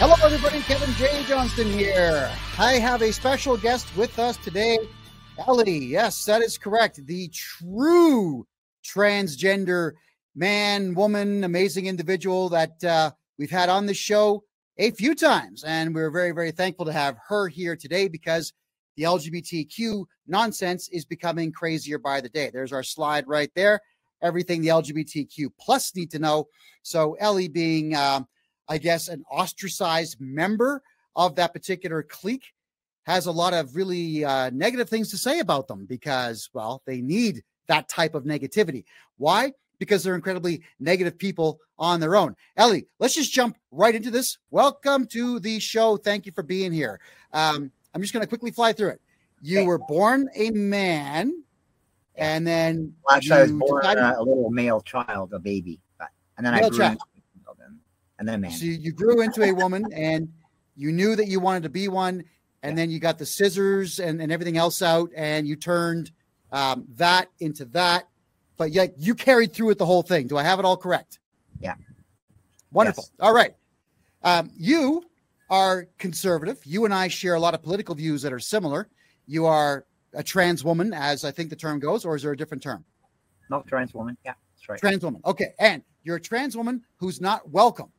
Hello, everybody. Kevin J. Johnston here. I have a special guest with us today, Ellie. Yes, that is correct. The true transgender man, woman, amazing individual that uh, we've had on the show a few times. And we're very, very thankful to have her here today because the LGBTQ nonsense is becoming crazier by the day. There's our slide right there. Everything the LGBTQ plus need to know. So, Ellie being, um, I guess, an ostracized member of that particular clique has a lot of really uh, negative things to say about them because, well, they need that type of negativity. Why? Because they're incredibly negative people on their own. Ellie, let's just jump right into this. Welcome to the show. Thank you for being here. Um, I'm just going to quickly fly through it. You were born a man, and then Well, actually, I was born decided- a, a little male child, a baby, and then I grew child. And then a man. So you, grew into a woman and you knew that you wanted to be one. And then you got the scissors and, and everything else out and you turned um, that into that. But yet you carried through with the whole thing. Do I have it all correct? Yeah. Wonderful. Yes. All right. Um, you are conservative. You and I share a lot of political views that are similar. You are a trans woman, as I think the term goes, or is there a different term? Not trans woman. Yeah, that's right. Trans woman. Okay. And you're a trans woman who's not welcome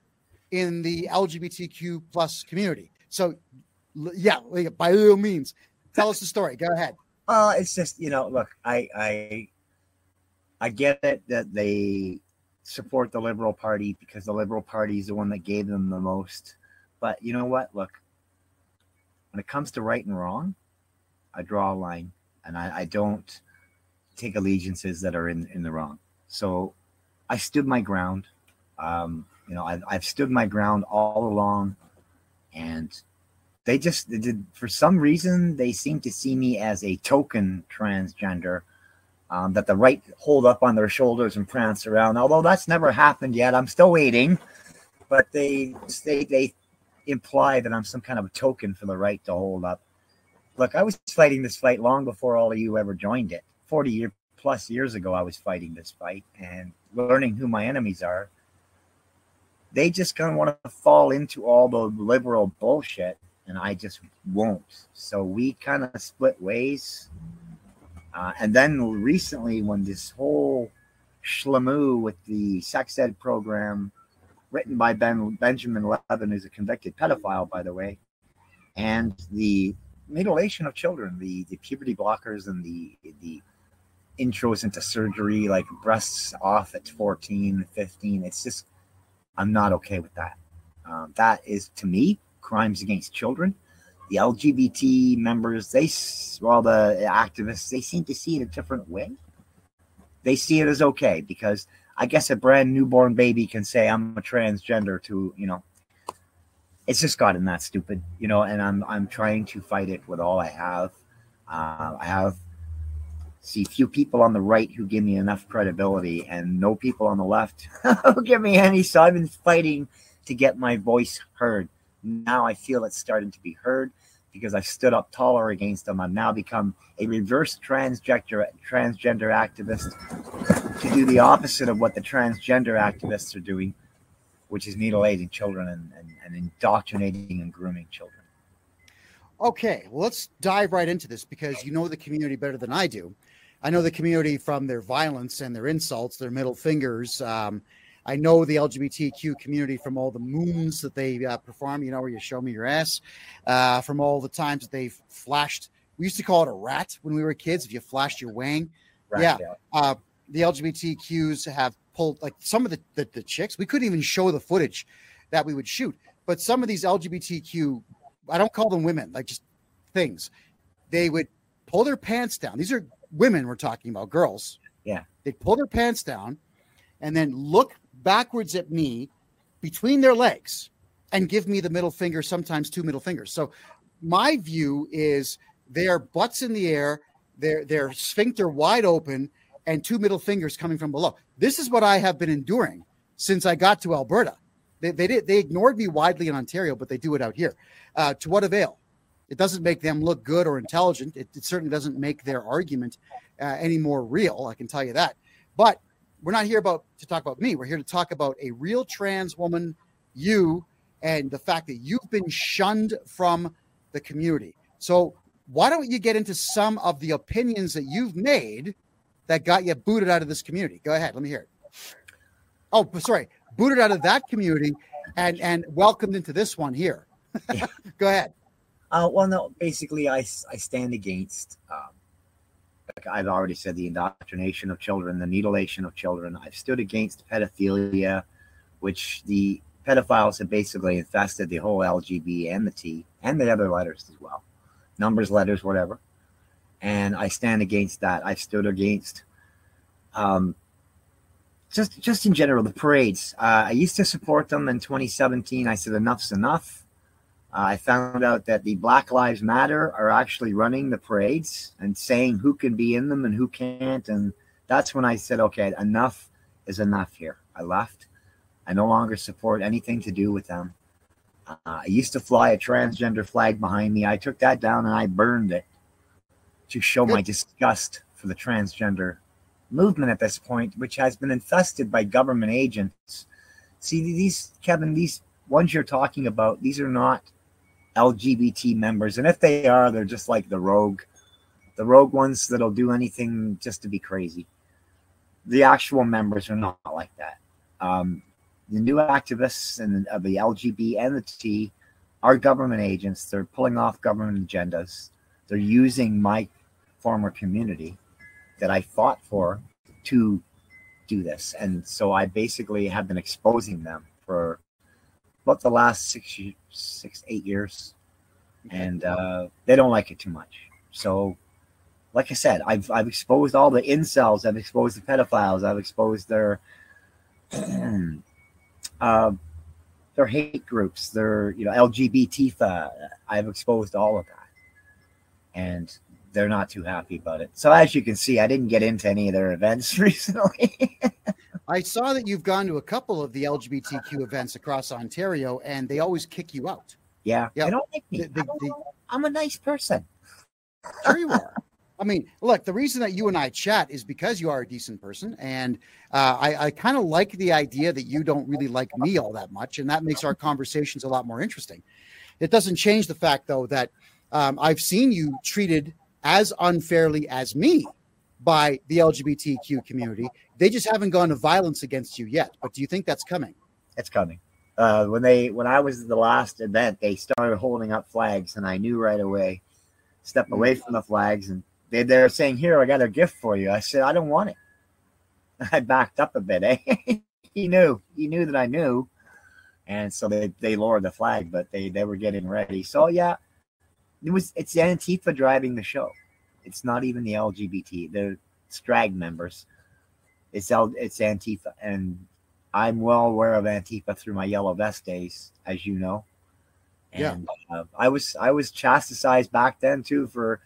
in the LGBTQ plus community. So, yeah, by all means, tell us the story. Go ahead. Well, it's just you know, look, I I I get it that they support the Liberal Party because the Liberal Party is the one that gave them the most. But you know what? Look, when it comes to right and wrong, I draw a line, and I, I don't take allegiances that are in in the wrong. So I stood my ground. Um, you know, I've, I've stood my ground all along, and they just they did for some reason they seem to see me as a token transgender um, that the right hold up on their shoulders and prance around. Although that's never happened yet, I'm still waiting. But they they they imply that I'm some kind of a token for the right to hold up. Look, I was fighting this fight long before all of you ever joined it. Forty year plus years ago, I was fighting this fight and learning who my enemies are. They just kind of want to fall into all the liberal bullshit and I just won't. So we kind of split ways. Uh, and then recently, when this whole schlemoo with the sex ed program, written by Ben Benjamin Levin, who's a convicted pedophile, by the way, and the mutilation of children, the the puberty blockers, and the the intros into surgery, like breasts off at 14, 15. It's just, I'm not okay with that. Um, that is to me crimes against children. The LGBT members, they, well, the activists, they seem to see it a different way. They see it as okay because I guess a brand newborn baby can say, I'm a transgender to, you know, it's just gotten that stupid, you know, and I'm, I'm trying to fight it with all I have. Uh, I have see few people on the right who give me enough credibility and no people on the left who give me any. So I've been fighting to get my voice heard. Now I feel it's starting to be heard because I've stood up taller against them. I've now become a reverse transgender transgender activist to do the opposite of what the transgender activists are doing, which is mutilating children and, and, and indoctrinating and grooming children. Okay, well, let's dive right into this because you know the community better than I do. I know the community from their violence and their insults, their middle fingers. Um, I know the LGBTQ community from all the moons that they uh, perform, you know, where you show me your ass, uh, from all the times that they've flashed. We used to call it a rat when we were kids, if you flashed your wang. Yeah. Uh, the LGBTQs have pulled, like some of the, the, the chicks, we couldn't even show the footage that we would shoot. But some of these LGBTQ, I don't call them women, like just things, they would pull their pants down. These are women we're talking about, girls. Yeah. They'd pull their pants down and then look backwards at me between their legs and give me the middle finger, sometimes two middle fingers. So my view is their butts in the air, their their sphincter wide open, and two middle fingers coming from below. This is what I have been enduring since I got to Alberta. They, they did they ignored me widely in Ontario, but they do it out here. Uh, to what avail? It doesn't make them look good or intelligent. It, it certainly doesn't make their argument uh, any more real. I can tell you that. But we're not here about to talk about me. We're here to talk about a real trans woman, you, and the fact that you've been shunned from the community. So, why don't you get into some of the opinions that you've made that got you booted out of this community? Go ahead. Let me hear it. Oh, sorry. Booted out of that community and and welcomed into this one here. Yeah. Go ahead. Uh, well, no, basically, I, I stand against, um, like I've already said, the indoctrination of children, the mutilation of children. I've stood against pedophilia, which the pedophiles have basically infested the whole LGB and the T and the other letters as well, numbers, letters, whatever. And I stand against that. I've stood against, um, just just in general, the parades. Uh, I used to support them in 2017. I said enough's enough I found out that the Black Lives Matter are actually running the parades and saying who can be in them and who can't. And that's when I said, okay, enough is enough here. I left. I no longer support anything to do with them. Uh, I used to fly a transgender flag behind me. I took that down and I burned it to show my disgust for the transgender movement at this point, which has been infested by government agents. See, these, Kevin, these ones you're talking about, these are not LGBT members, and if they are, they're just like the rogue, the rogue ones that'll do anything just to be crazy. The actual members are not like that. Um, the new activists and of the LGBT and the T are government agents. They're pulling off government agendas. They're using my former community that I fought for to do this, and so I basically have been exposing them for about the last six, six, eight years, and uh, they don't like it too much. So, like I said, I've I've exposed all the incels, I've exposed the pedophiles, I've exposed their uh, their hate groups, their you know LGBT. I've exposed all of that, and they're not too happy about it. So as you can see, I didn't get into any of their events recently. I saw that you've gone to a couple of the LGBTQ events across Ontario, and they always kick you out. Yeah, yeah. They don't like me. The, the, the, I'm a nice person. Sure, you are. I mean, look, the reason that you and I chat is because you are a decent person, and uh, I, I kind of like the idea that you don't really like me all that much, and that makes our conversations a lot more interesting. It doesn't change the fact, though, that um, I've seen you treated as unfairly as me by the LGBTQ community. They just haven't gone to violence against you yet. But do you think that's coming? It's coming. Uh, when they when I was at the last event, they started holding up flags, and I knew right away. Step mm. away from the flags, and they they're saying, "Here, I got a gift for you." I said, "I don't want it." I backed up a bit. Eh? he knew. He knew that I knew, and so they they lowered the flag, but they they were getting ready. So yeah, it was it's Antifa driving the show. It's not even the LGBT. The Strag members. It's L, it's Antifa, and I'm well aware of Antifa through my yellow vest days, as you know. And yeah. uh, I was I was chastised back then too for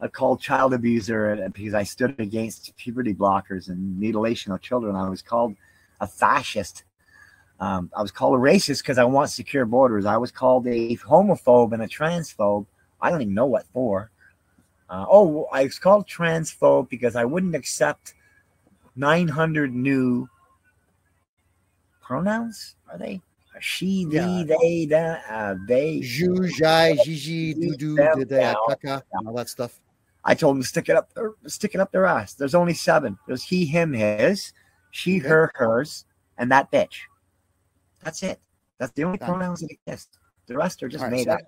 a called child abuser because I stood against puberty blockers and mutilation of children. I was called a fascist. Um, I was called a racist because I want secure borders. I was called a homophobe and a transphobe I don't even know what for. Uh, oh, I was called transphobe because I wouldn't accept 900 new pronouns. Are they? She, yeah. they, that, uh, they. Jiji, do, do, kaka, all that stuff. I told them to stick it up, their, stick it up their ass. There's only seven. There's he, him, his, she, okay. her, hers, and that bitch. That's it. That's the only pronouns that exist. The rest are just right, made so up.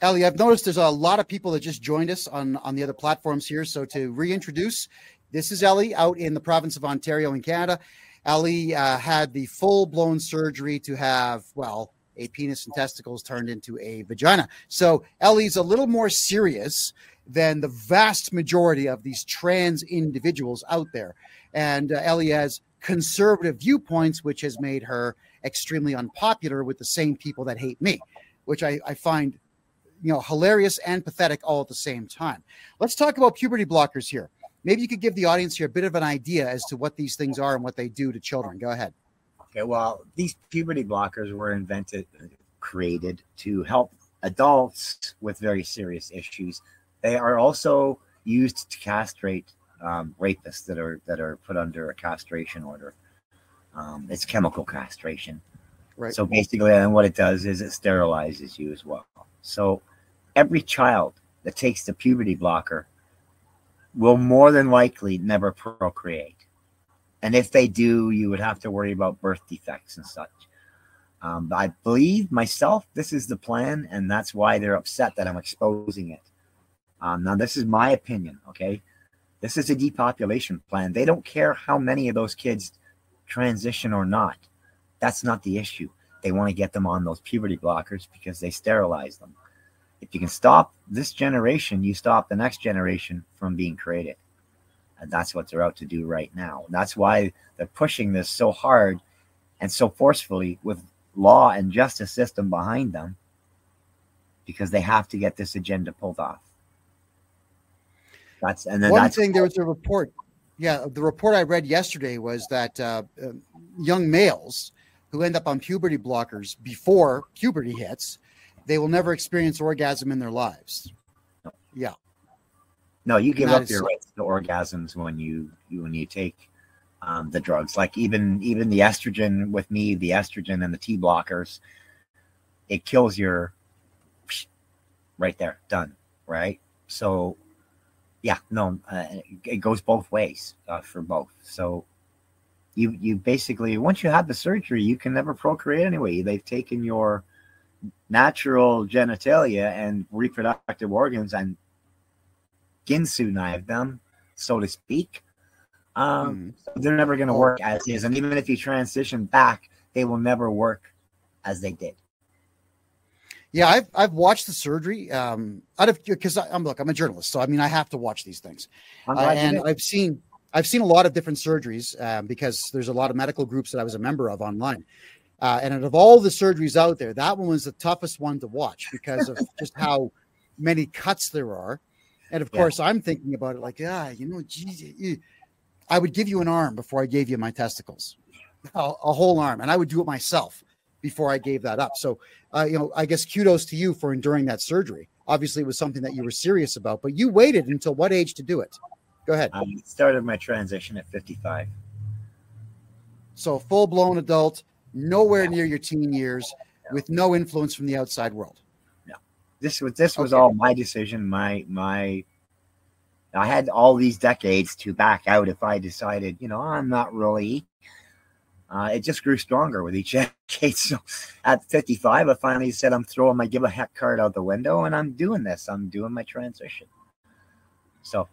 Ellie, I've noticed there's a lot of people that just joined us on, on the other platforms here. So to reintroduce, this is Ellie out in the province of Ontario in Canada. Ellie uh, had the full blown surgery to have, well, a penis and testicles turned into a vagina. So Ellie's a little more serious than the vast majority of these trans individuals out there. And uh, Ellie has conservative viewpoints, which has made her extremely unpopular with the same people that hate me, which I, I find you know hilarious and pathetic all at the same time. Let's talk about puberty blockers here. Maybe you could give the audience here a bit of an idea as to what these things are and what they do to children. Go ahead. Okay, well, these puberty blockers were invented, created to help adults with very serious issues. They are also used to castrate um, rapists that are that are put under a castration order. Um, it's chemical castration. Right. So basically, and what it does is it sterilizes you as well. So every child that takes the puberty blocker will more than likely never procreate. And if they do, you would have to worry about birth defects and such. Um, I believe myself, this is the plan, and that's why they're upset that I'm exposing it. Um, now, this is my opinion, okay? This is a depopulation plan. They don't care how many of those kids transition or not. That's not the issue. They want to get them on those puberty blockers because they sterilize them. If you can stop this generation, you stop the next generation from being created. And that's what they're out to do right now. That's why they're pushing this so hard and so forcefully with law and justice system behind them because they have to get this agenda pulled off. That's and then one that's thing. There was a report. Yeah, the report I read yesterday was that uh, young males who end up on puberty blockers before puberty hits, they will never experience orgasm in their lives. Yeah. No, you give up your rights to orgasms when you, you when you take um, the drugs. Like even even the estrogen with me, the estrogen and the T blockers, it kills your right there, done. Right. So, yeah, no, uh, it goes both ways uh, for both. So, you you basically once you have the surgery, you can never procreate anyway. They've taken your natural genitalia and reproductive organs and Ginsu knife them, so to speak. Um, Mhm. so they're never going to work as is, and even if you transition back, they will never work as they did. Yeah, I've I've watched the surgery. Um, out of because I'm look, I'm a journalist, so I mean I have to watch these things. Uh, and. I've seen I've seen a lot of different surgeries um, because there's a lot of medical groups that I was a member of online. Uh, and out of all the surgeries out there, that one was the toughest one to watch because of just how many cuts there are. And of Yeah. course, I'm thinking about it like, ah, you know, geez, you- I would give you an arm before I gave you my testicles, a, a whole arm, and I would do it myself before I gave that up. So, uh, you know, I guess kudos to you for enduring that surgery. Obviously, it was something that you were serious about, but you waited until what age to do it? Go ahead. I started my transition at 55. So full blown adult, nowhere near your teen years, with no influence from the outside world. No, This was this was Okay. all my decision. My my. I had all these decades to back out if I decided, you know, I'm not really. Uh, it just grew stronger with each decade. So at 55, I finally said, I'm throwing my give a heck card out the window and I'm doing this. I'm doing my transition. So,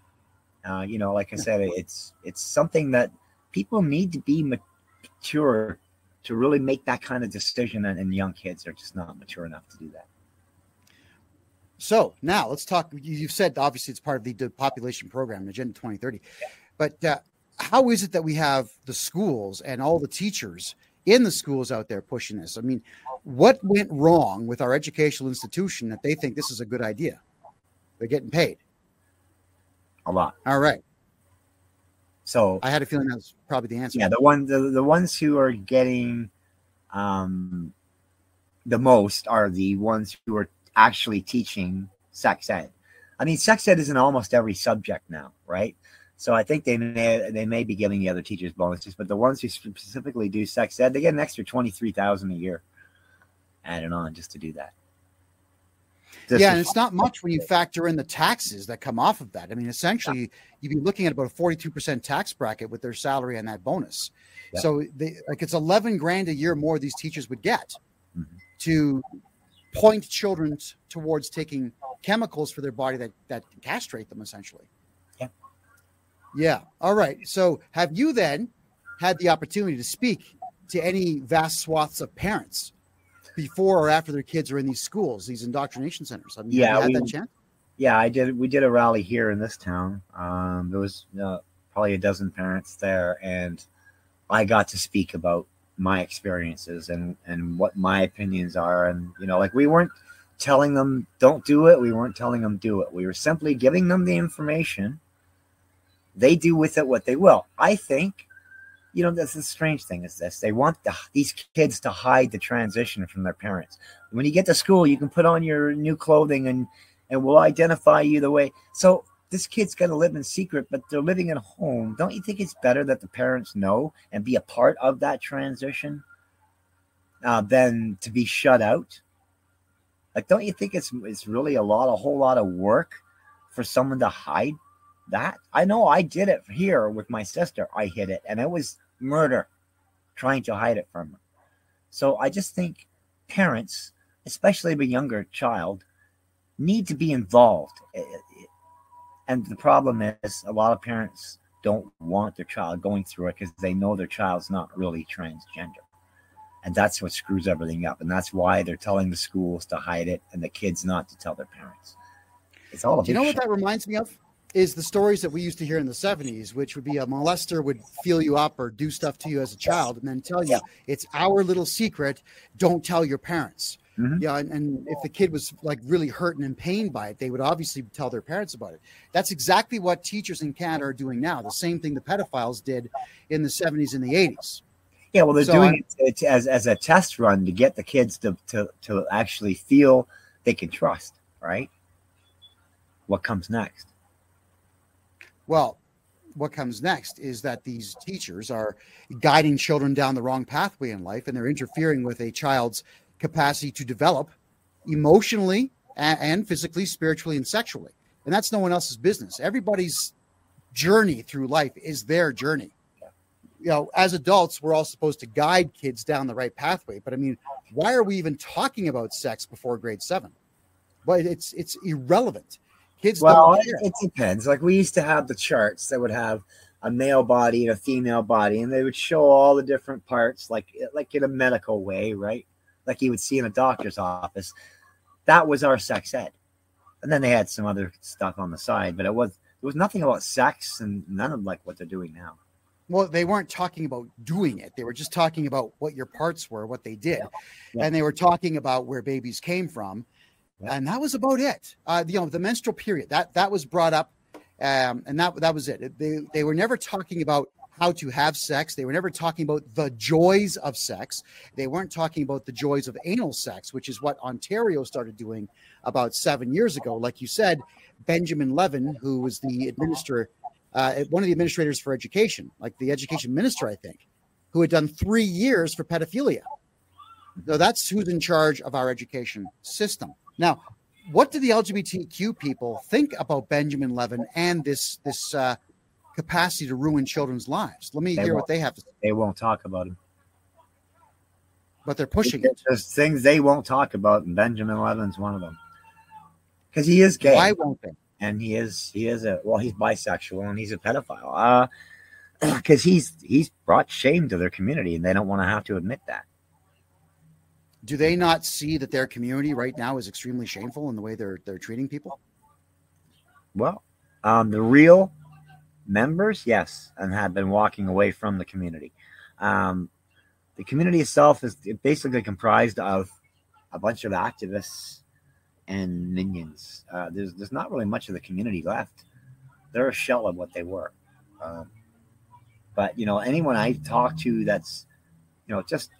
uh, you know, like I said, it's it's something that people need to be mature to really make that kind of decision, and, and young kids are just not mature enough to do that. So now let's talk. you- You've said obviously it's part of the depopulation program, Agenda 2030. But uh, how is it that we have the schools and all the teachers in the schools out there pushing this? I mean, what went wrong with our educational institution that they think this is a good idea? They're getting paid. A lot. All right. So I had a feeling that was probably the answer. yeah, the one the, the ones who are getting um the most are the ones who are actually teaching sex ed. I mean, sex ed is in almost every subject now, right? So I think they may they may be giving the other teachers bonuses, but the ones who specifically do sex ed, they get an extra twenty three thousand a year added on just to do that. This yeah, and it's not much when you factor in the taxes that come off of that. I mean, essentially, you'd be looking at about a 42% tax bracket with their salary and that bonus. Yeah. So, they, like, it's 11 grand a year more these teachers would get Mhm. to point children towards taking chemicals for their body that, that castrate them, essentially. Yeah. Yeah. All right. So, have you then had the opportunity to speak to any vast swaths of parents before or after their kids are in these schools, these indoctrination centers? I mean, Yeah, have you had we- that chance? yeah, I did. We did a rally here in this town. Um, there was uh, probably a dozen parents there, and I got to speak about my experiences and and what my opinions are. And you know, like we weren't telling them don't do it. We weren't telling them do it. We were simply giving them the information. They do with it what they will. I think. You know, that's the strange thing is this. They want the, these kids to hide the transition from their parents. When you get to school, you can put on your new clothing and and we'll identify you the way. So this kid's going to live in secret, but they're living at home. Don't you think it's better that the parents know and be a part of that transition? uh, than to be shut out. Like, don't you think it's it's really a lot, a whole lot of work for someone to hide that? I know I did it here with my sister. I hid it, and it was murder, trying to hide it from her. So I just think parents, especially a younger child, need to be involved. Eh, eh, eh, and the problem is, a lot of parents don't want their child going through it because they know their child's not really transgender. And that's what screws everything up. And that's why they're telling the schools to hide it and the kids not to tell their parents. It's all. Do you know what that reminds me of? Is the stories that we used to hear in the 70s, which would be a molester would feel you up or do stuff to you as a child and then tell you it's our little secret. Don't tell your parents. Mm-hmm. Yeah, and, and, if the kid was like really hurt and in pain by it, they would obviously tell their parents about it. That's exactly what teachers in Canada are doing now. The same thing the pedophiles did in the 70s and the 80s. Yeah, well, they're so doing it as, as a test run to get the kids to, to, to actually feel they can trust, right? What comes next? Well, what comes next is that these teachers are guiding children down the wrong pathway in life and they're interfering with a child's capacity to develop emotionally and physically, spiritually, and sexually. And that's no one else's business. Everybody's journey through life is their journey. You know, as adults, we're all supposed to guide kids down the right pathway. But I mean, why are we even talking about sex before grade seven? Well, it's it's irrelevant. Kids well, it, it depends. Like we used to have the charts that would have a male body and a female body, and they would show all the different parts, like like in a medical way, right? like you would see in a doctor's office. That was our sex ed. And then they had some other stuff on the side, but it was there was nothing about sex and none of like what they're doing now. Well, they weren't talking about doing it. They were just talking about what your parts were, what they did. Yeah. Yeah. And they were talking about where babies came from. And that was about it. Uh, you know, the menstrual period, that that was brought up. Um, and that that was it. They they were never talking about how to have sex. They were never talking about the joys of sex. They weren't talking about the joys of anal sex, which is what Ontario started doing about seven years ago. Like you said, Benjamin Levin, who was the administrator, uh, one of the administrators for education, like the education minister, I think, who had done three years for pedophilia. So that's who's in charge of our education system. Now, what do the LGBTQ people think about Benjamin Levin and this this uh, capacity to ruin children's lives. Let me they hear what they have to say. They won't talk about him. But they're pushing it. There's things they won't talk about, and Benjamin Levin's one of them. Because he is gay. Why won't they? And he is he is a well, he's bisexual and he's a pedophile. Uh because he's he's brought shame to their community and they don't want to have to admit that. Do they not see that their community right now is extremely shameful in the way they're they're treating people? Well, um, the real members, yes, and have been walking away from the community. Um, the community itself is basically comprised of a bunch of activists and minions. Uh, there's there's not really much of the community left. They're a shell of what they were. Um, but you know, anyone I talk to that's you know just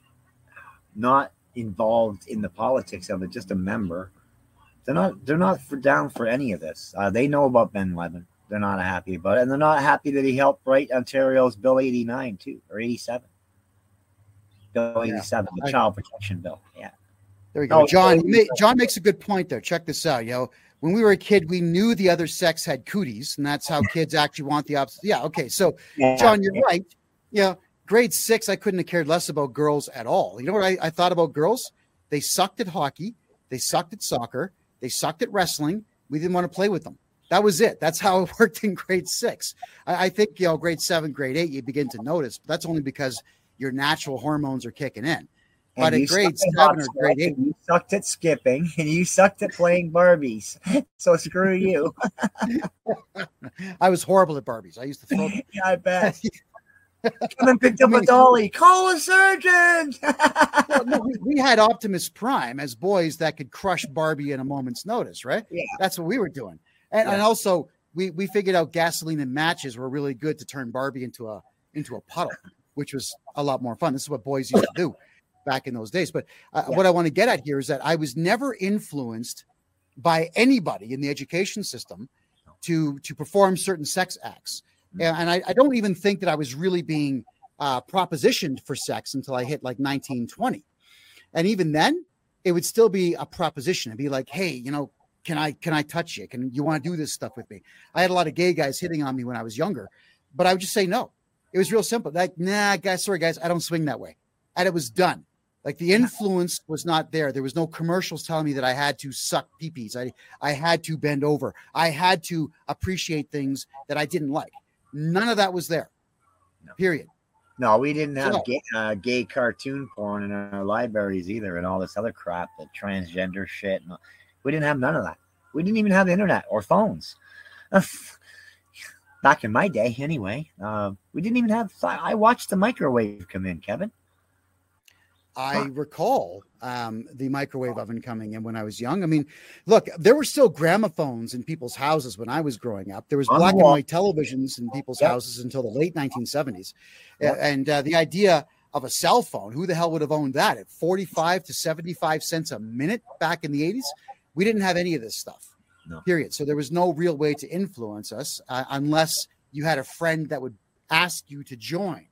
not involved in the politics of it, just a member, they're not they're not for down for any of this. Uh, they know about Ben Levin they're not happy about it. And they're not happy that he helped write Ontario's Bill 89 too, or 87. Bill 87, yeah. the child protection bill. Yeah. There we go. Oh, John, John makes a good point there. Check this out. You know, when we were a kid, we knew the other sex had cooties, and that's how kids actually want the opposite. Yeah. Okay. So, yeah. John, you're right. Yeah. Grade six, I couldn't have cared less about girls at all. You know what I, I thought about girls? They sucked at hockey. They sucked at soccer. They sucked at wrestling. We didn't want to play with them. That was it. That's how it worked in grade six. I, I, think, you know, grade seven, grade eight, you begin to notice, but that's only because your natural hormones are kicking in. But in grade seven or grade eight, you sucked at skipping and you sucked at playing Barbies. So screw you. I was horrible at Barbies. I used to throw them. yeah, I bet. Come and picked up a dolly. Call a surgeon. well, no, we, we, had Optimus Prime as boys that could crush Barbie in a moment's notice, right? Yeah. That's what we were doing. And, yeah. and also we we figured out gasoline and matches were really good to turn Barbie into a into a puddle, which was a lot more fun. This is what boys used to do back in those days. But uh, yeah. what I want to get at here is that I was never influenced by anybody in the education system to to perform certain sex acts. And I, I, don't even think that I was really being uh, propositioned for sex until I hit like 1920. And even then, it would still be a proposition and be like, hey, you know, can I can I touch you? Can you want to do this stuff with me? I had a lot of gay guys hitting on me when I was younger, but I would just say no. It was real simple. Like, nah, guys, sorry, guys, I don't swing that way. And it was done. Like the influence was not there. There was no commercials telling me that I had to suck peepees. I I had to bend over. I had to appreciate things that I didn't like. None of that was there. No. Period. No, we didn't have so, gay, uh, gay, cartoon porn in our libraries either, and all this other crap, the transgender shit. And we didn't have none of that. We didn't even have the internet or phones. Back in my day, anyway, uh, we didn't even have. I watched the microwave come in, Kevin. I recall um, the microwave oven coming in when I was young. I mean, look, there were still gramophones in people's houses when I was growing up. There was black and white televisions in people's houses until the late 1970s. Yep. And uh, the idea of a cell phone, who the hell would have owned that at 45 to 75 cents a minute back in the 80s? We didn't have any of this stuff, no. period. So there was no real way to influence us uh, unless you had a friend that would ask you to join,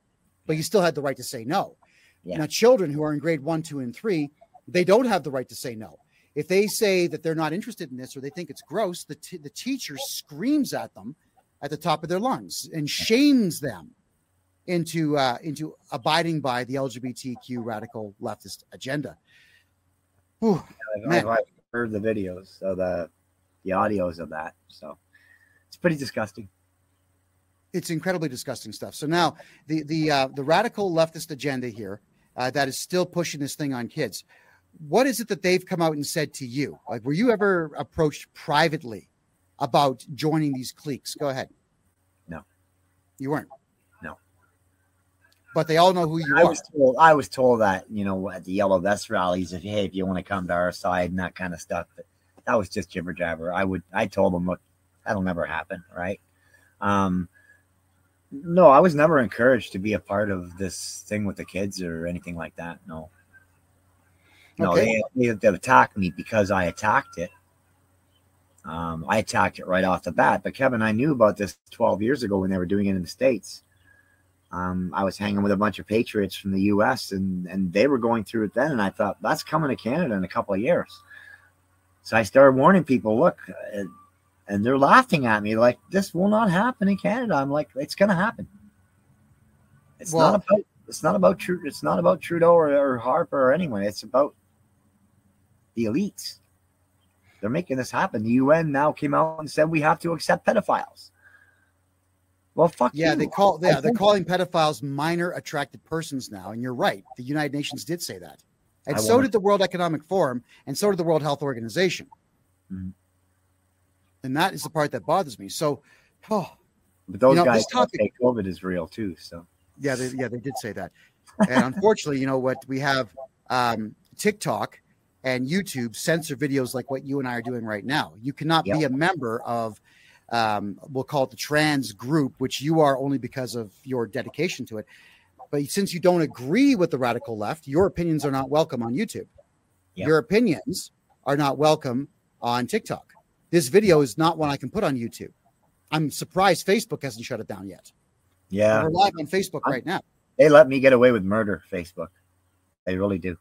but you still had the right to say no. Yeah. Now, children who are in grade one, two, and three, they don't have the right to say no. If they say that they're not interested in this or they think it's gross, the, t- the teacher screams at them at the top of their lungs and shames them into uh, into abiding by the LGBTQ radical leftist agenda. Whew, I've, I've, heard the videos, so the the audios of that, so it's pretty disgusting it's incredibly disgusting stuff. So now the the uh, the radical leftist agenda here uh, that is still pushing this thing on kids. What is it that they've come out and said to you? Like, were you ever approached privately about joining these cliques? Go ahead. No, you weren't. No, but they all know who you I are. Was told, I was told that you know at the yellow vest rallies, if hey, if you want to come to our side and that kind of stuff, but that was just jibber jabber. I would, I told them, look, that'll never happen, right? Um, no, I was never encouraged to be a part of this thing with the kids or anything like that. No. No, okay. they, they, they attacked me because I attacked it. Um, I attacked it right off the bat. But Kevin, I knew about this 12 years ago when they were doing it in the States. Um, I was hanging with a bunch of patriots from the US and, and they were going through it then. And I thought, that's coming to Canada in a couple of years. So I started warning people look, uh, and they're laughing at me like this will not happen in Canada. I'm like, it's gonna happen. It's well, not about it's not about true it's not about Trudeau or, or Harper or anyone. It's about the elites. They're making this happen. The UN now came out and said we have to accept pedophiles. Well, fuck yeah, you. they call yeah, they're calling pedophiles minor attracted persons now, and you're right. The United Nations did say that, and I so did the World Economic Forum, and so did the World Health Organization. Mm-hmm and that is the part that bothers me. So, oh, but those you know, guys topic, say COVID is real too. So yeah, they, yeah, they did say that. And unfortunately, you know what? We have um, TikTok and YouTube censor videos like what you and I are doing right now. You cannot yep. be a member of, um, we'll call it the trans group, which you are only because of your dedication to it. But since you don't agree with the radical left, your opinions are not welcome on YouTube. Yep. Your opinions are not welcome on TikTok. This video is not one I can put on YouTube. I'm surprised Facebook hasn't shut it down yet. Yeah. We're live on Facebook I'm, right now. They let me get away with murder, Facebook. They really do.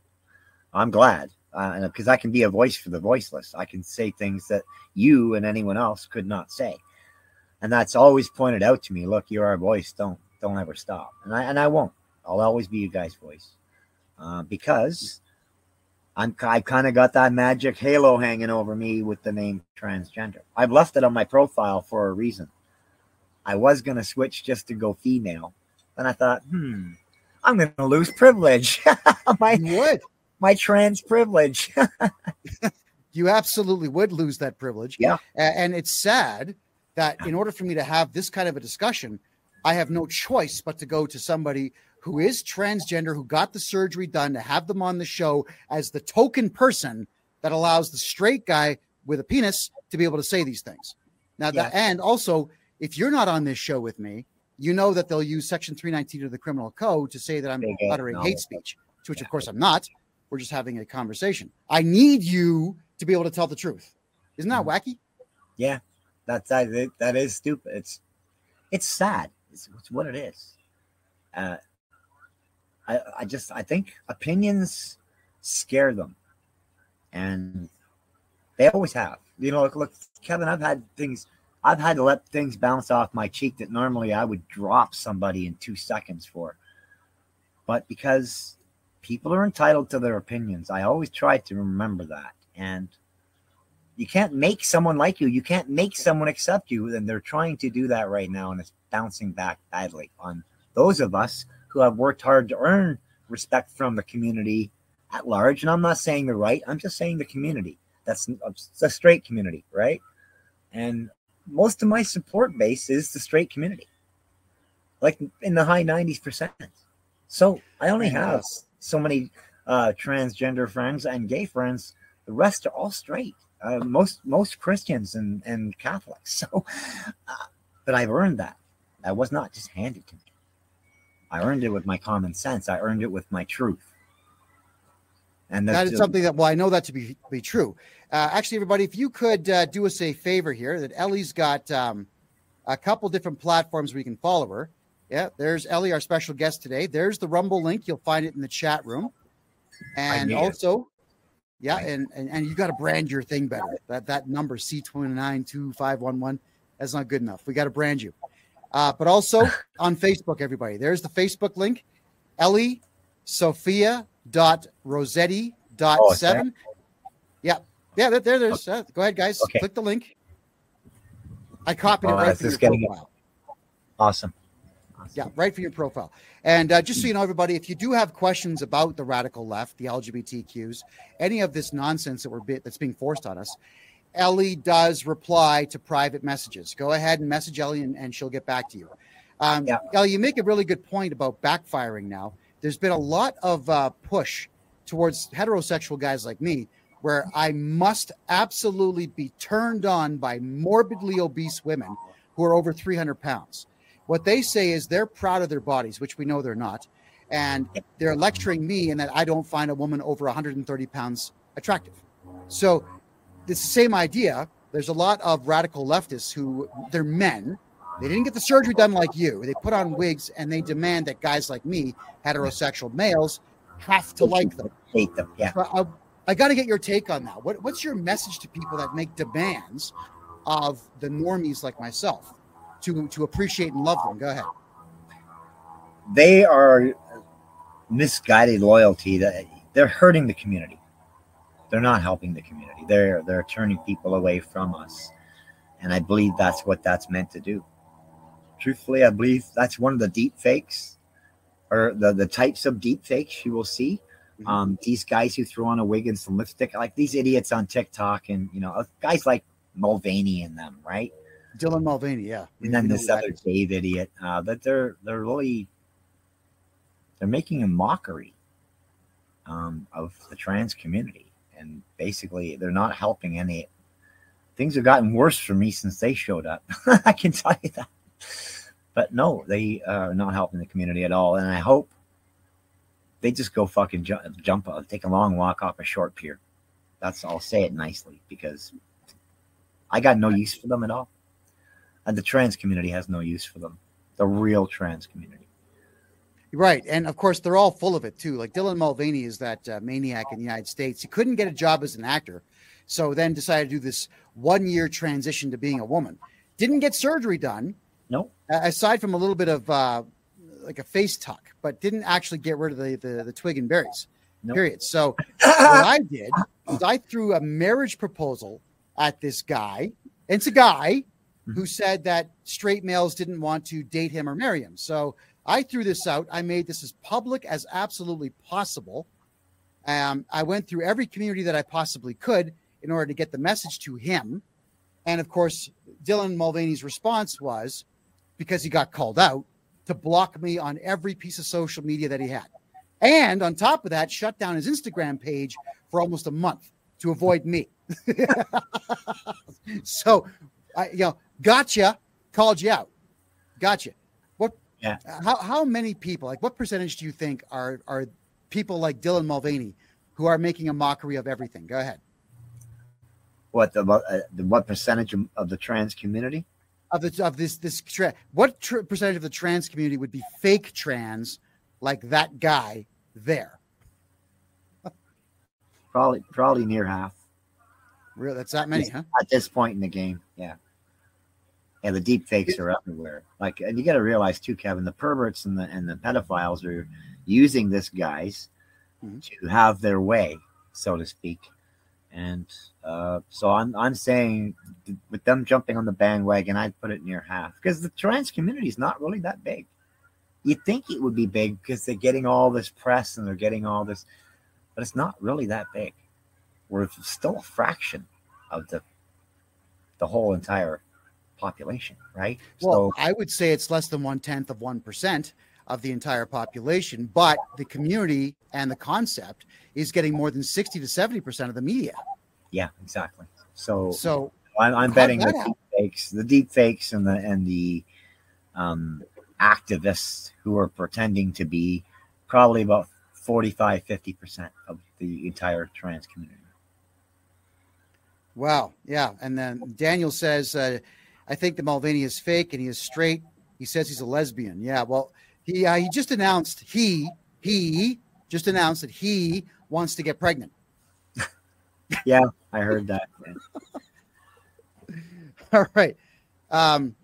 I'm glad uh, because I can be a voice for the voiceless. I can say things that you and anyone else could not say, and that's always pointed out to me. Look, you're our voice. Don't don't ever stop, and I and I won't. I'll always be you guys' voice uh, because I'm I kind of got that magic halo hanging over me with the name transgender. I've left it on my profile for a reason. I was gonna switch just to go female, then I thought, hmm, I'm gonna lose privilege. my you would my trans privilege. you absolutely would lose that privilege. Yeah, and it's sad that in order for me to have this kind of a discussion, I have no choice but to go to somebody who is transgender, who got the surgery done, to have them on the show as the token person that allows the straight guy with a penis to be able to say these things. Now, yes. and also, if you're not on this show with me, you know that they'll use Section 319 of the Criminal Code to say that I'm uttering hate speech, to which, yeah. of course, I'm not. We're just having a conversation. I need you to be able to tell the truth. Isn't that mm-hmm. wacky? Yeah, that's that. That is stupid. It's it's sad. It's, it's what it is. Uh, I, I just I think opinions scare them. And they always have. You know, look, look, Kevin, I've had things, I've had to let things bounce off my cheek that normally I would drop somebody in two seconds for. But because people are entitled to their opinions, I always try to remember that. And you can't make someone like you. You can't make someone accept you. And they're trying to do that right now. And it's bouncing back badly on those of us who have worked hard to earn respect from the community at large. And I'm not saying the right, I'm just saying the community. That's the straight community, right? And most of my support base is the straight community, like in the high 90s percent. So I only have so many uh, transgender friends and gay friends. The rest are all straight. Uh, most most Christians and and Catholics. So, uh, but I've earned that. That was not just handed to me. I earned it with my common sense. I earned it with my truth. And that is something that, well, I know that to be, be true. Uh, actually, everybody, if you could uh, do us a favor here, that Ellie's got um, a couple different platforms where you can follow her. Yeah, there's Ellie, our special guest today. There's the Rumble link. You'll find it in the chat room. And also, yeah, and, and and you got to brand your thing better. That that number C twenty nine two five one one. That's not good enough. We got to brand you. Uh, but also on Facebook, everybody. There's the Facebook link. Ellie Sophia dot Rossetti dot oh, seven. Yeah, yeah. There, there there's. Uh, go ahead, guys. Okay. Click the link. I copied oh, it right from your profile. Awesome. awesome. Yeah, right for your profile. And uh, just so you know, everybody, if you do have questions about the radical left, the LGBTQs, any of this nonsense that we're be- that's being forced on us, Ellie does reply to private messages. Go ahead and message Ellie, and, and she'll get back to you. Um, yeah. Ellie, you make a really good point about backfiring now there's been a lot of uh, push towards heterosexual guys like me where I must absolutely be turned on by morbidly obese women who are over 300 pounds. What they say is they're proud of their bodies, which we know they're not. And they're lecturing me in that I don't find a woman over 130 pounds attractive. So it's the same idea. There's a lot of radical leftists who they're men they didn't get the surgery done like you. They put on wigs and they demand that guys like me, heterosexual males, have to like them. Hate them. Yeah. So uh, I, I got to get your take on that. What, what's your message to people that make demands of the normies like myself to to appreciate and love them? Go ahead. They are misguided loyalty. That they're hurting the community. They're not helping the community. They're they're turning people away from us, and I believe that's what that's meant to do truthfully, I believe that's one of the deep fakes or the, the types of deep fakes you will see. Mm-hmm. Um, these guys who throw on a wig and some lipstick, like these idiots on TikTok, and you know, guys like Mulvaney and them, right? Dylan Mulvaney, yeah. And then this other Dave idiot, uh, that they're they're really they're making a mockery um, of the trans community, and basically they're not helping any. Things have gotten worse for me since they showed up. I can tell you that. But no, they are not helping the community at all. And I hope they just go fucking jump, jump uh, take a long walk off a short pier. That's I'll say it nicely because I got no use for them at all. And the trans community has no use for them. The real trans community. Right. And of course, they're all full of it too. Like Dylan Mulvaney is that uh, maniac in the United States. He couldn't get a job as an actor. So then decided to do this one year transition to being a woman. Didn't get surgery done. No. Aside from a little bit of uh, like a face tuck, but didn't actually get rid of the the, the twig and berries. Nope. Period. So what I did is I threw a marriage proposal at this guy. It's a guy mm-hmm. who said that straight males didn't want to date him or marry him. So I threw this out. I made this as public as absolutely possible. Um, I went through every community that I possibly could in order to get the message to him. And of course, Dylan Mulvaney's response was, because he got called out to block me on every piece of social media that he had. And on top of that, shut down his Instagram page for almost a month to avoid me. so, I, you know, gotcha, called you out. Gotcha. Yeah. How how many people? Like, what percentage do you think are are people like Dylan Mulvaney who are making a mockery of everything? Go ahead. What the, uh, the what percentage of the trans community? of the of this this tra- what tr- percentage of the trans community would be fake trans like that guy there Probably probably near half. Real, that's that many, huh? At this point in the game, yeah. Yeah, the deep fakes are everywhere. Like, and you got to realize too, Kevin, the perverts and the and the pedophiles are using this guys Mhm. to have their way, so to speak. And uh, so I'm I'm saying with them jumping on the bandwagon, I'd put it near half because the trans community is not really that big. You'd think it would be big because they're getting all this press and they're getting all this, but it's not really that big. We're still a fraction of the the whole entire population, right? Well, I would say it's less than one tenth of one percent of the entire population, but the community and the concept is getting more than sixty to seventy percent of the media. yeah, exactly. So, So I'm, I'm betting the deep fakes, the deep fakes, and the and the um, activists who are pretending to be probably about 45 50 percent of the entire trans community. Wow. Yeah. And then Daniel says, uh, I think the Mulvaney is fake and he is straight. He says he's a lesbian. Yeah. Well, he uh, he just announced he he just announced that he wants to get pregnant. Yeah, I heard that. All right. Um,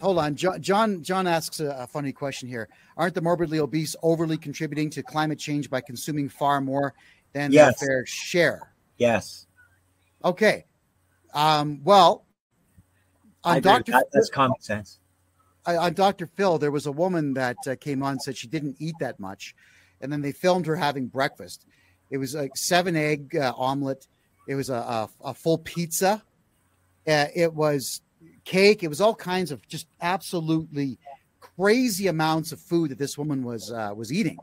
hold on. John John, John asks a, a funny question here. Aren't the morbidly obese overly contributing to climate change by consuming far more than Yes. their fair share? Yes, Okay. Um, well, on Dr. that. That's common sense. I- on Dr. Phil, there was a woman that uh, came on and said she didn't eat that much, and then they filmed her having breakfast. It was like seven egg uh, omelet. It was a, a, a full pizza. Uh, it was cake. It was all kinds of just absolutely crazy amounts of food that this woman was uh, was eating,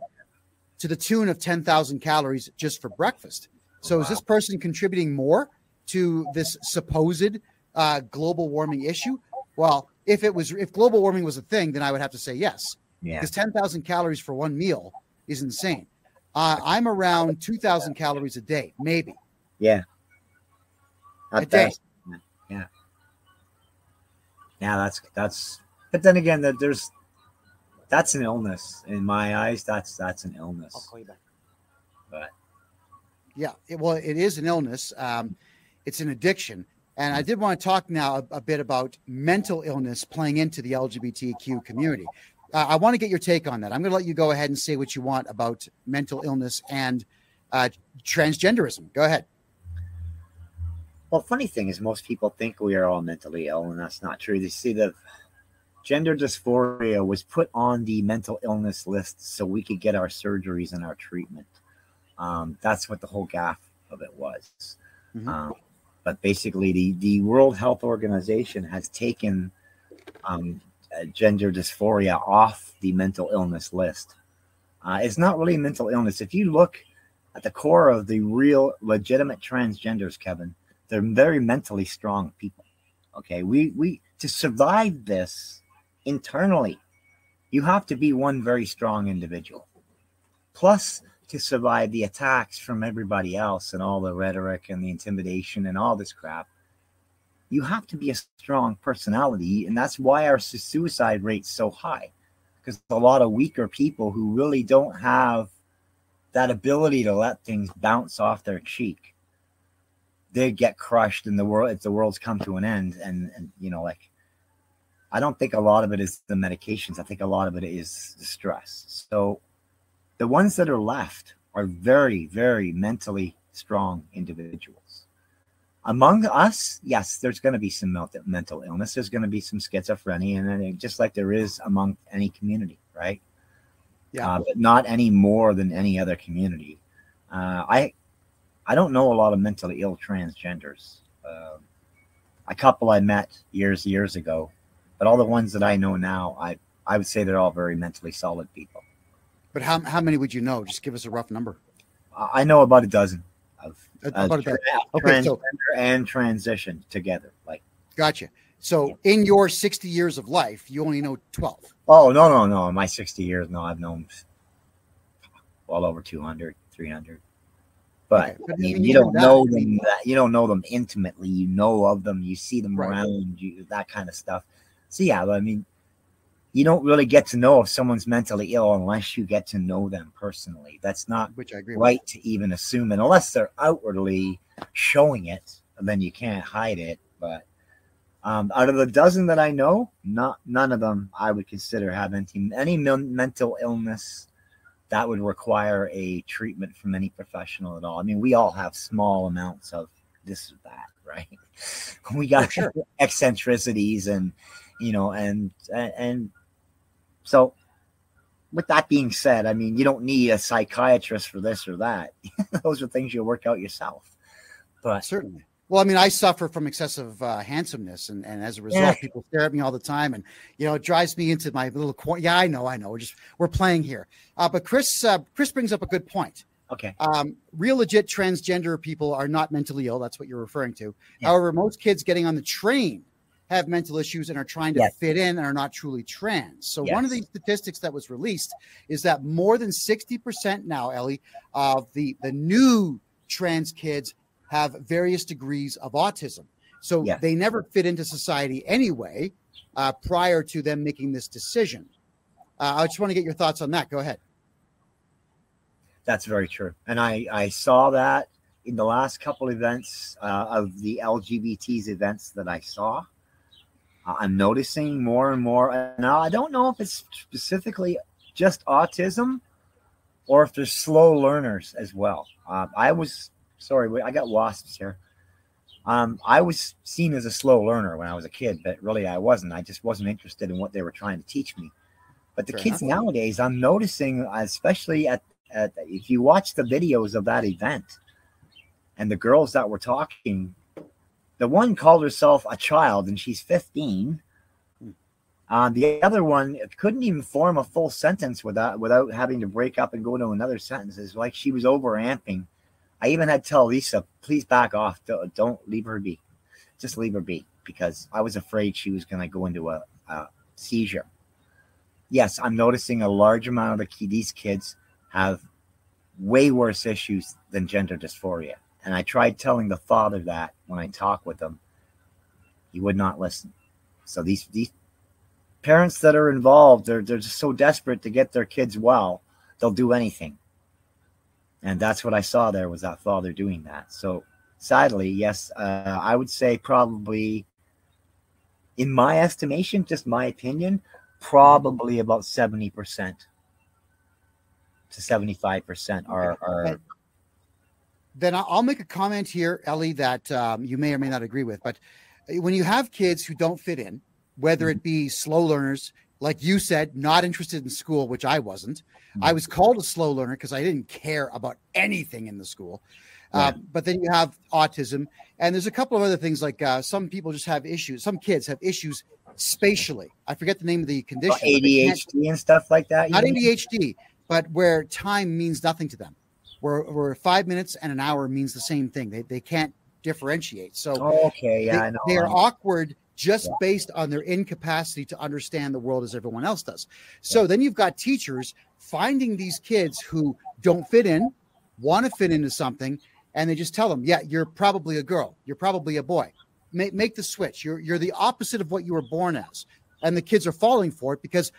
to the tune of ten thousand calories just for breakfast. So is this person contributing more to this supposed uh, global warming issue? Well, if it was, if global warming was a thing, then I would have to say yes, Yeah, because 10,000 calories for one meal is insane. Uh, I'm around 2,000 calories a day, maybe. yeah. A day. best. Yeah. Yeah, that's that's. But then again, that there's that's an illness in my eyes. That's that's an illness. But Yeah, it, well, it is an illness. Um, it's an addiction. And I did want to talk now a, a bit about mental illness playing into the LGBTQ community. Uh, I want to get your take on that. I'm going to let you go ahead and say what you want about mental illness and uh, transgenderism. Go ahead. Well, funny thing is, most people think we are all mentally ill, and that's not true. They see that gender dysphoria was put on the mental illness list so we could get our surgeries and our treatment. Um, that's what the whole gaff of it was. Mhm. Um, but basically, the, the World Health Organization has taken um, uh, gender dysphoria off the mental illness list. Uh, it's not really mental illness. If you look at the core of the real legitimate transgenders, Kevin, they're very mentally strong people. Okay, we we to survive this internally, you have to be one very strong individual. Plus, to survive the attacks from everybody else and all the rhetoric and the intimidation and all this crap, you have to be a strong personality, and that's why our suicide rate's so high. Because a lot of weaker people who really don't have that ability to let things bounce off their cheek they get crushed in the world if the world's come to an end. And and you know like i don't think a lot of it is the medications. I think a lot of it is the stress. So the ones that are left are very very mentally strong individuals among us yes there's going to be some mental illness there's going to be some schizophrenia and just like there is among any community right Yeah. uh, but not any more than any other community uh, i I don't know a lot of mentally ill transgenders. Um, a couple I met years years ago, but all the ones that I know now, I I would say they're all very mentally solid people. But how, how many would you know? Just give us a rough number. I know about a dozen of Uh, about a dozen. Okay, so- and transition together. Like, Gotcha. So in your 60 years of life, you only know 12. oh no no no! In my sixty years, no, I've known well over 200, 300. But Okay, but I I mean, mean, you don't that, know I mean- them that you don't know them intimately. You know of them. You see them Right. around you, that kind of stuff. So yeah, but I mean, you don't really get to know if someone's mentally ill unless you get to know them personally. That's not which I agree right with. to even assume it unless they're outwardly showing it, then you can't hide it. But um, out of the dozen that I know, not none of them I would consider have any, any mental illness that would require a treatment from any professional at all. I mean, we all have small amounts of this or that, right? We got sure. eccentricities and you know, and and so with that being said, I mean, you don't need a psychiatrist for this or that. Those are things you work out yourself. But certainly. Well, I mean, I suffer from excessive uh, handsomeness, and, and as a result, yeah. people stare at me all the time, and you know, it drives me into my little corner. Yeah, I know, I know. We're just we're playing here. Uh, but Chris, uh, Chris brings up a good point. Okay. Um, real legit transgender people are not mentally ill. That's what you're referring to. Yeah. However, most kids getting on the train have mental issues and are trying to yes. fit in and are not truly trans. So yes. one of the statistics that was released is that more than 60% now, Ellie, of the the new trans kids have various degrees of autism. So yes. they never fit into society anyway uh, prior to them making this decision. Uh, I just want to get your thoughts on that. Go ahead. That's very true. And I, I saw that in the last couple events uh, of the LGBTs events that I saw. I'm noticing more and more. Now, I don't know if it's specifically just autism or if there's slow learners as well. Uh, I was sorry, I got wasps here. Um, I was seen as a slow learner when I was a kid, but really I wasn't. I just wasn't interested in what they were trying to teach me. But the Fair kids enough. nowadays, I'm noticing, especially at, at if you watch the videos of that event and the girls that were talking the one called herself a child and she's 15. Uh, the other one couldn't even form a full sentence without without having to break up and go to another sentence. It's like she was over amping. I even had to tell Lisa, please back off. Don't, don't leave her be. Just leave her be because I was afraid she was going to go into a, a, seizure. Yes, I'm noticing a large amount of the, these kids have way worse issues than gender dysphoria. And I tried telling the father that when I talked with him, he would not listen. So these these parents that are involved, they're they're just so desperate to get their kids well, they'll do anything. And that's what I saw there was that father doing that. So sadly, yes, uh, I would say probably, in my estimation, just my opinion, probably about seventy percent to seventy five percent are are then I'll make a comment here, Ellie, that um, you may or may not agree with. But uh, when you have kids who don't fit in, whether it be slow learners, like you said, not interested in school, which I wasn't. I was called a slow learner because I didn't care about anything in the school. Uh, but then you have autism, and there's a couple of other things like uh, some people just have issues. Some kids have issues spatially. I forget the name of the condition. ADHD and stuff like that. Not ADHD, but where time means nothing to them where, where five minutes and an hour means the same thing. They, they can't differentiate. So okay, yeah, they, I know. They are awkward just yeah. based on their incapacity to understand the world as everyone else does. So yeah. then you've got teachers finding these kids who don't fit in, want to fit into something, and they just tell them, "Yeah, you're probably a girl. You're probably a boy. Make make the switch. You're you're the opposite of what you were born as." And the kids are falling for it because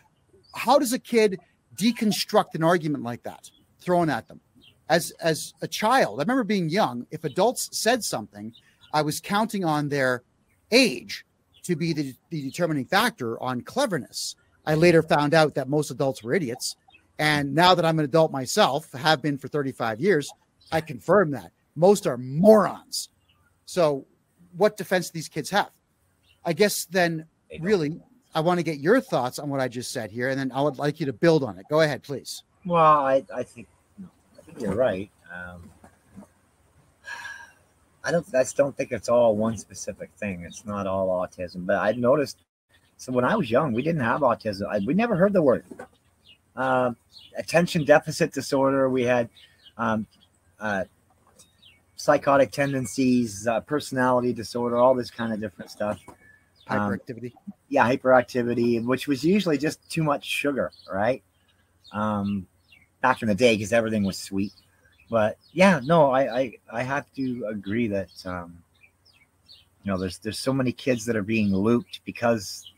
how does a kid deconstruct an argument like that thrown at them? As as a child, I remember being young. If adults said something, I was counting on their age to be the, the determining factor on cleverness. I later found out that most adults were idiots. And now that I'm an adult myself, have been for 35 years, I confirm that most are morons. So, what defense these kids have? I guess then, really, I want to get your thoughts on what I just said here, and then I would like you to build on it. Go ahead, please. Well, I, I think you're right. Um, I don't. I just don't think it's all one specific thing. It's not all autism. But I noticed. So when I was young, we didn't have autism. I, we never heard the word. Uh, attention deficit disorder. We had um, uh, psychotic tendencies, uh, personality disorder, all this kind of different stuff. Hyperactivity. Um, yeah, hyperactivity, which was usually just too much sugar, right? Um, back in the day because everything was sweet. But yeah, no, I, I I have to agree that um, you know there's there's so many kids that are being looped because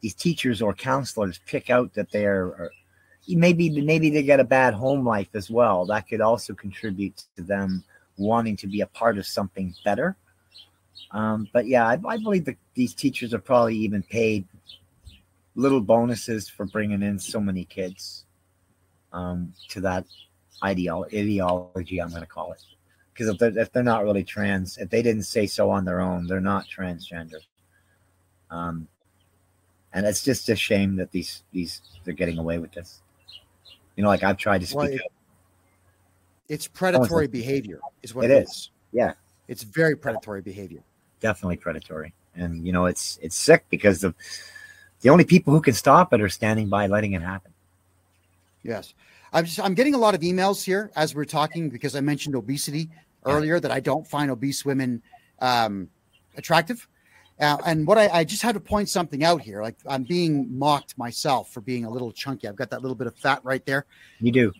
these teachers or counselors pick out that they are, are maybe maybe they get a bad home life as well. That could also contribute to them wanting to be a part of something better. Um, but yeah, I, I believe that these teachers are probably even paid little bonuses for bringing in so many kids um, to that ideolo- ideology. I'm going to call it because if they're, if they're not really trans, if they didn't say so on their own, they're not transgender. Um, and it's just a shame that these these they're getting away with this. You know, like I've tried to speak well, it, It's predatory behavior, is what it, it is. is. Yeah, it's very predatory behavior. Definitely predatory, and you know, it's it's sick because the the only people who can stop it are standing by, letting it happen. Yes, I'm just I'm getting a lot of emails here as we're talking because I mentioned obesity earlier that I don't find obese women um, attractive. Uh, and what I, I, just had to point something out here. Like I'm being mocked myself for being a little chunky. I've got that little bit of fat right there. You do.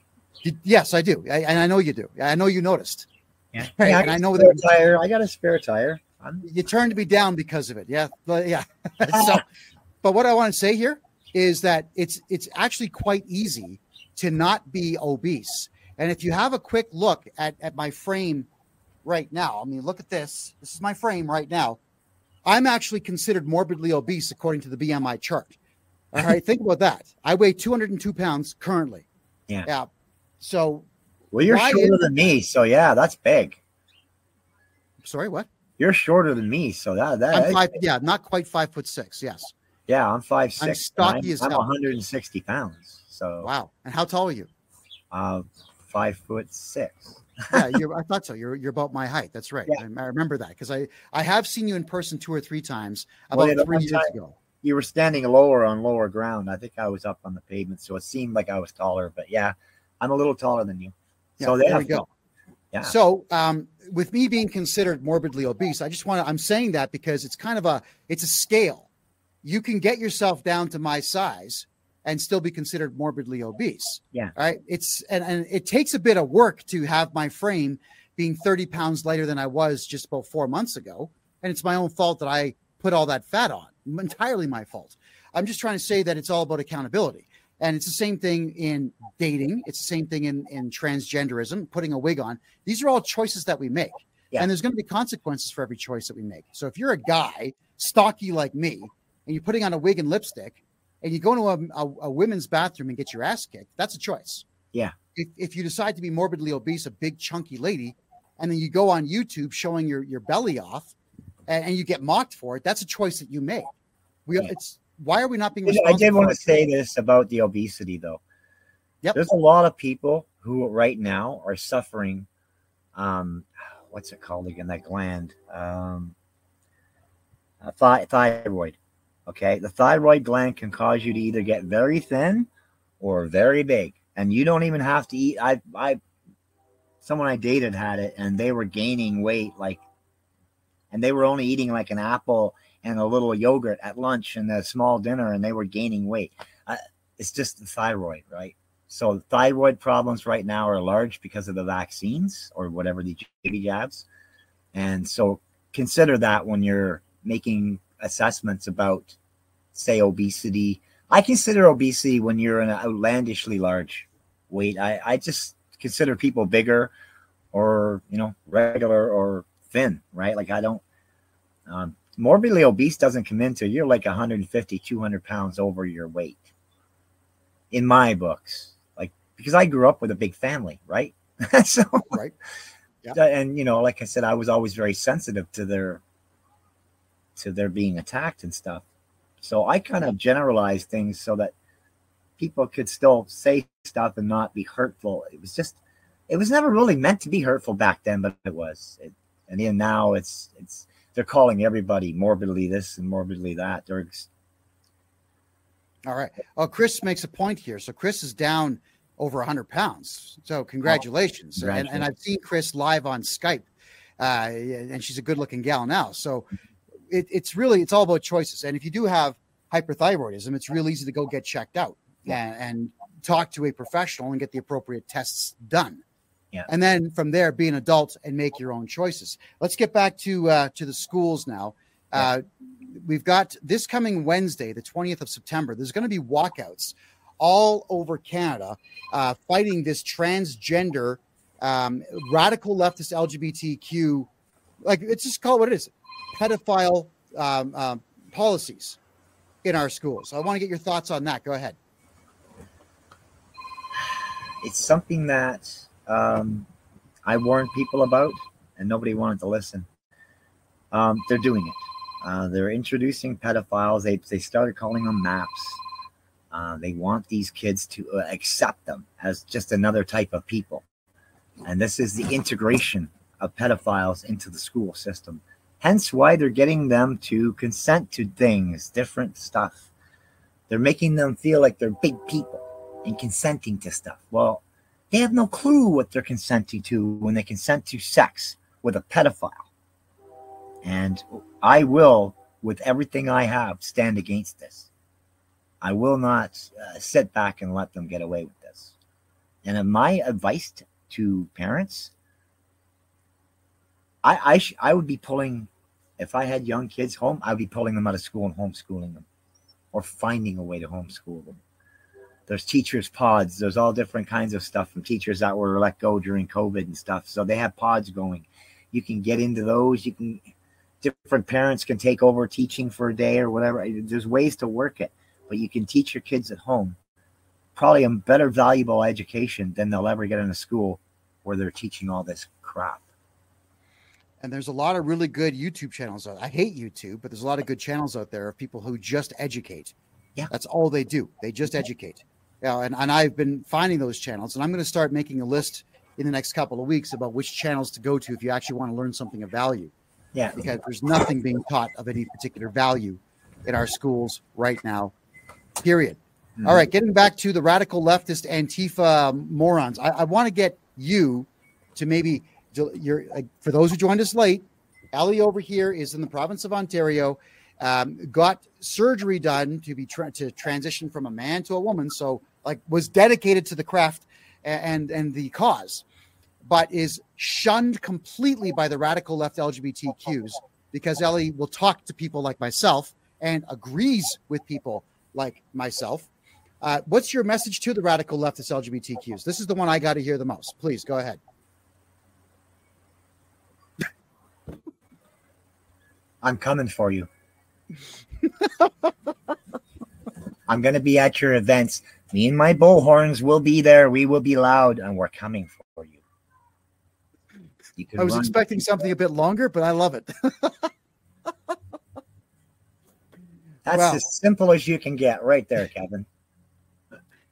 yes, I do. I, and I know you do. I know you noticed. Yeah. Right. I, and I know that tire. I got a spare tire. I'm... You turned me down because of it. Yeah. But yeah. so, but what I want to say here is that it's it's actually quite easy to not be obese. And if you have a quick look at, at my frame right now, I mean, look at this. This is my frame right now. I'm actually considered morbidly obese according to the BMI chart. All right, think about that. I weigh 202 pounds currently. Yeah. Yeah. So, well, you're shorter is- than me, so yeah, that's big. Sorry, what? You're shorter than me, so that that. I'm five. Yeah, not quite five foot six. Yes. Yeah, I'm five six. I'm stocky I'm, as I'm 160 pounds. So wow. And how tall are you? Uh, five foot six yeah, I thought so. You're you're about my height. That's right. Yeah. I, I, remember that because I I have seen you in person two or three times about well, three years time, ago. You were standing lower on lower ground. I think I was up on the pavement, so it seemed like I was taller. But yeah, I'm a little taller than you. Yeah, so there we go. Yeah. So um, with me being considered morbidly obese, I just want to. I'm saying that because it's kind of a it's a scale. You can get yourself down to my size and still be considered morbidly obese. Yeah. Right. It's and, and it takes a bit of work to have my frame being 30 pounds lighter than I was just about four months ago. And it's my own fault that I put all that fat on. Entirely my fault. I'm just trying to say that it's all about accountability. And it's the same thing in dating. It's the same thing in, in transgenderism, putting a wig on. These are all choices that we make. Yeah. And there's going to be consequences for every choice that we make. So if you're a guy, stocky like me, and you're putting on a wig and lipstick, and you go into a, a, a women's bathroom and get your ass kicked, that's a choice. Yeah. If, if you decide to be morbidly obese, a big chunky lady, and then you go on YouTube showing your, your belly off and, and you get mocked for it, that's a choice that you make. We yeah. it's why are we not being I did want to say this about the obesity though. Yep. There's a lot of people who right now are suffering um what's it called again that gland um th- thyroid Okay. The thyroid gland can cause you to either get very thin or very big. And you don't even have to eat. I, I, someone I dated had it and they were gaining weight like, and they were only eating like an apple and a little yogurt at lunch and a small dinner and they were gaining weight. Uh, it's just the thyroid, right? So thyroid problems right now are large because of the vaccines or whatever the jabs. And so consider that when you're making assessments about, say, obesity. I consider obesity when you're an outlandishly large weight. I, I just consider people bigger or, you know, regular or thin, right? Like I don't, um, morbidly obese doesn't come into you're like 150, 200 pounds over your weight in my books. Like, because I grew up with a big family, right? so, right. Yeah. And, you know, like I said, I was always very sensitive to their to their being attacked and stuff. So I kind of generalized things so that people could still say stuff and not be hurtful. It was just, it was never really meant to be hurtful back then, but it was. It, and then now it's it's they're calling everybody morbidly this and morbidly that. They're all right. Oh, Chris makes a point here. So Chris is down over 100 pounds. So congratulations. Oh, congratulations. And, and I've seen Chris live on Skype, uh, and she's a good looking gal now. So it, it's really it's all about choices. And if you do have hyperthyroidism, it's real easy to go get checked out and, and talk to a professional and get the appropriate tests done. Yeah. And then from there, be an adult and make your own choices. Let's get back to uh, to the schools now. Uh, we've got this coming Wednesday, the 20th of September. There's going to be walkouts all over Canada uh, fighting this transgender, um, radical leftist LGBTQ, like it's just called what it is, pedophile um, um, policies in our schools. I want to get your thoughts on that. Go ahead. It's something that um, I warned people about, and nobody wanted to listen. Um, they're doing it. Uh, they're introducing pedophiles. They, they started calling them maps. Uh, they want these kids to uh, accept them as just another type of people. And this is the integration of pedophiles into the school system. Hence why they're getting them to consent to things, different stuff. They're making them feel like they're big people and consenting to stuff. Well, they have no clue what they're consenting to when they consent to sex with a pedophile. And I will, with everything I have, stand against this. I will not uh, sit back and let them get away with this. And my advice to parents, I I, sh- I would be pulling, if I had young kids home, I would be pulling them out of school and homeschooling them, or finding a way to homeschool them. There's teachers pods. There's all different kinds of stuff from teachers that were let go during COVID and stuff. So they have pods going. You can get into those. You can different parents can take over teaching for a day or whatever. There's ways to work it, but you can teach your kids at home probably a better valuable education than they'll ever get in a school where they're teaching all this crap. And there's a lot of really good YouTube channels. I hate YouTube, but there's a lot of good channels out there of people who just educate. Yeah. That's all they do. They just educate. Yeah, and, and I've been finding those channels, and I'm going to start making a list in the next couple of weeks about which channels to go to if you actually want to learn something of value. Yeah. Because there's nothing being taught of any particular value in our schools right now, period. Mm-hmm. All right, getting back to the radical leftist Antifa morons, I, I want to get you to maybe you're uh, for those who joined us late. Ellie over here is in the province of Ontario, um, got surgery done to be tra- to transition from a man to a woman, so like was dedicated to the craft and and the cause but is shunned completely by the radical left LGBTQs because Ellie will talk to people like myself and agrees with people like myself. Uh, what's your message to the radical leftist LGBTQs? This is the one I got to hear the most. Please go ahead. I'm coming for you. I'm going to be at your events. Me and my bullhorns will be there. We will be loud, and we're coming for you. You I was expecting something a bit longer, but I love it. That's as simple as you can get right there, Kevin.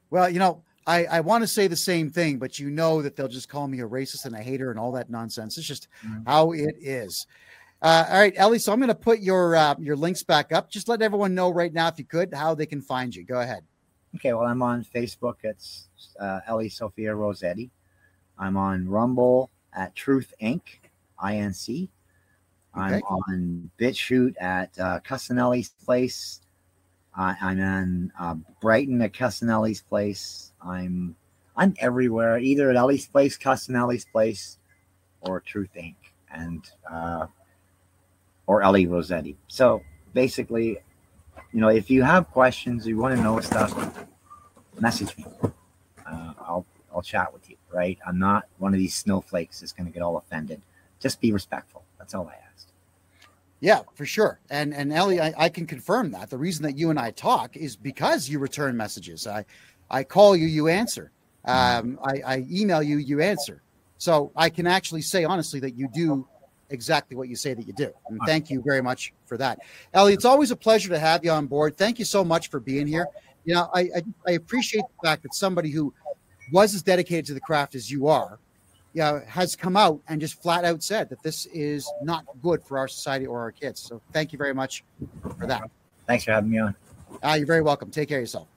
Well, you know, I, I want to say the same thing, but you know that they'll just call me a racist and a hater and all that nonsense. It's just mm-hmm. how it is. Uh, all right, Ellie. So I'm going to put your uh, your links back up. Just let everyone know right now, if you could, how they can find you. Go ahead. Okay. Well, I'm on Facebook. It's uh, Ellie Sophia Rossetti. I'm on Rumble at Truth Inc. Inc. I'm okay. on BitChute at uh, Cusinelli's place. Uh, I'm in uh, Brighteon at Cusinelli's place. I'm I'm everywhere, either at Ellie's place, Cusinelli's place, or Truth Inc. and uh, or Ellie Rossetti. So basically, you know, if you have questions, you want to know stuff, message me. Uh, I'll I'll chat with you, right? I'm not one of these snowflakes that's going to get all offended. Just be respectful. That's all I asked. Yeah, for sure. And and Ellie, I, I can confirm that. The reason that you and I talk is because you return messages. I I call you, you answer. Um, I, I email you, you answer. So I can actually say honestly that you do exactly what you say that you do. And thank you very much for that. Ellie, it's always a pleasure to have you on board. Thank you so much for being here. You know, I, I, I appreciate the fact that somebody who was as dedicated to the craft as you are, yeah, has come out and just flat out said that this is not good for our society or our kids. So thank you very much for that. Thanks for having me on. Uh, you're very welcome. Take care of yourself.